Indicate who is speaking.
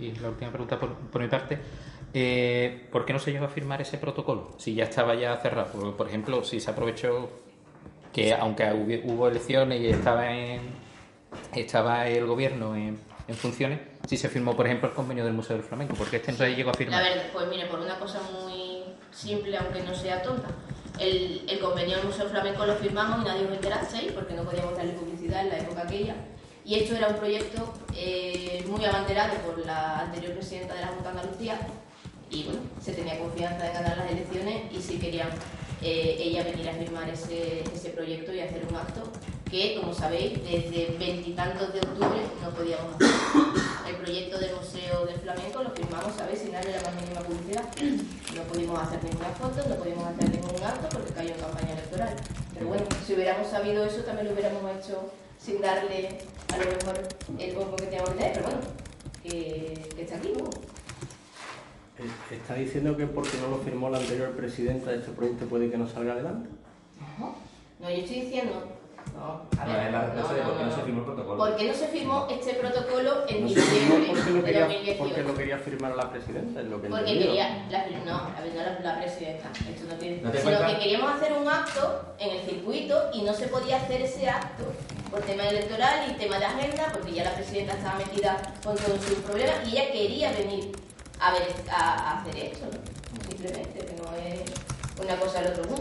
Speaker 1: y la última pregunta por, por mi parte, eh, ¿por qué no se llegó a firmar ese protocolo? Si ya estaba ya cerrado. Por, por ejemplo, si se aprovechó que aunque hubi- hubo elecciones y estaba en, estaba el gobierno en, en funciones, si se firmó, por ejemplo, el convenio del Museo del Flamenco, porque este no se llegó a firmar.
Speaker 2: verdad, pues mire, por una cosa muy simple, aunque no sea tonta. El, el convenio del Museo Flamenco lo firmamos y nadie os enterasteis porque no podíamos darle publicidad en la época aquella. Y esto era un proyecto eh, muy abanderado por la anterior presidenta de la Junta de Andalucía y bueno, se tenía confianza de ganar las elecciones y si querían eh, ella venir a firmar ese, ese proyecto y hacer un acto que, como sabéis, desde veintitantos de octubre no podíamos hacer. El proyecto del Museo del Flamenco lo firmamos, ¿sabéis? Sin darle la más mínima publicidad. No pudimos hacer ninguna foto, no pudimos hacer ningún acto porque cayó en campaña electoral. Pero bueno, si hubiéramos sabido eso, también lo hubiéramos hecho sin darle a lo mejor el bombo que teníamos que tener, pero bueno, que, que está aquí, ¿no?
Speaker 3: Eh, ¿Está diciendo que porque no lo firmó la anterior presidenta este proyecto puede que no salga adelante?
Speaker 2: No, no, yo estoy diciendo. No, a
Speaker 4: No,
Speaker 2: ver.
Speaker 4: respuesta de
Speaker 2: no,
Speaker 4: por qué no
Speaker 2: no,
Speaker 4: se firmó el protocolo.
Speaker 2: ¿Por qué no se firmó este protocolo en
Speaker 3: No
Speaker 2: diciembre
Speaker 3: porque lo
Speaker 2: de
Speaker 3: quería,
Speaker 2: 2018?
Speaker 3: porque lo quería firmar la presidenta, es lo que
Speaker 2: Porque
Speaker 3: entendido.
Speaker 2: quería, la, no, esto no tiene,
Speaker 4: ¿No te
Speaker 2: sino que queríamos hacer un acto en el circuito y no se podía hacer ese acto por tema electoral y tema de agenda, porque ya la presidenta estaba metida con todos sus problemas y ella quería venir a, ver, a, a hacer eso, ¿no? simplemente, que no es una cosa del otro mundo.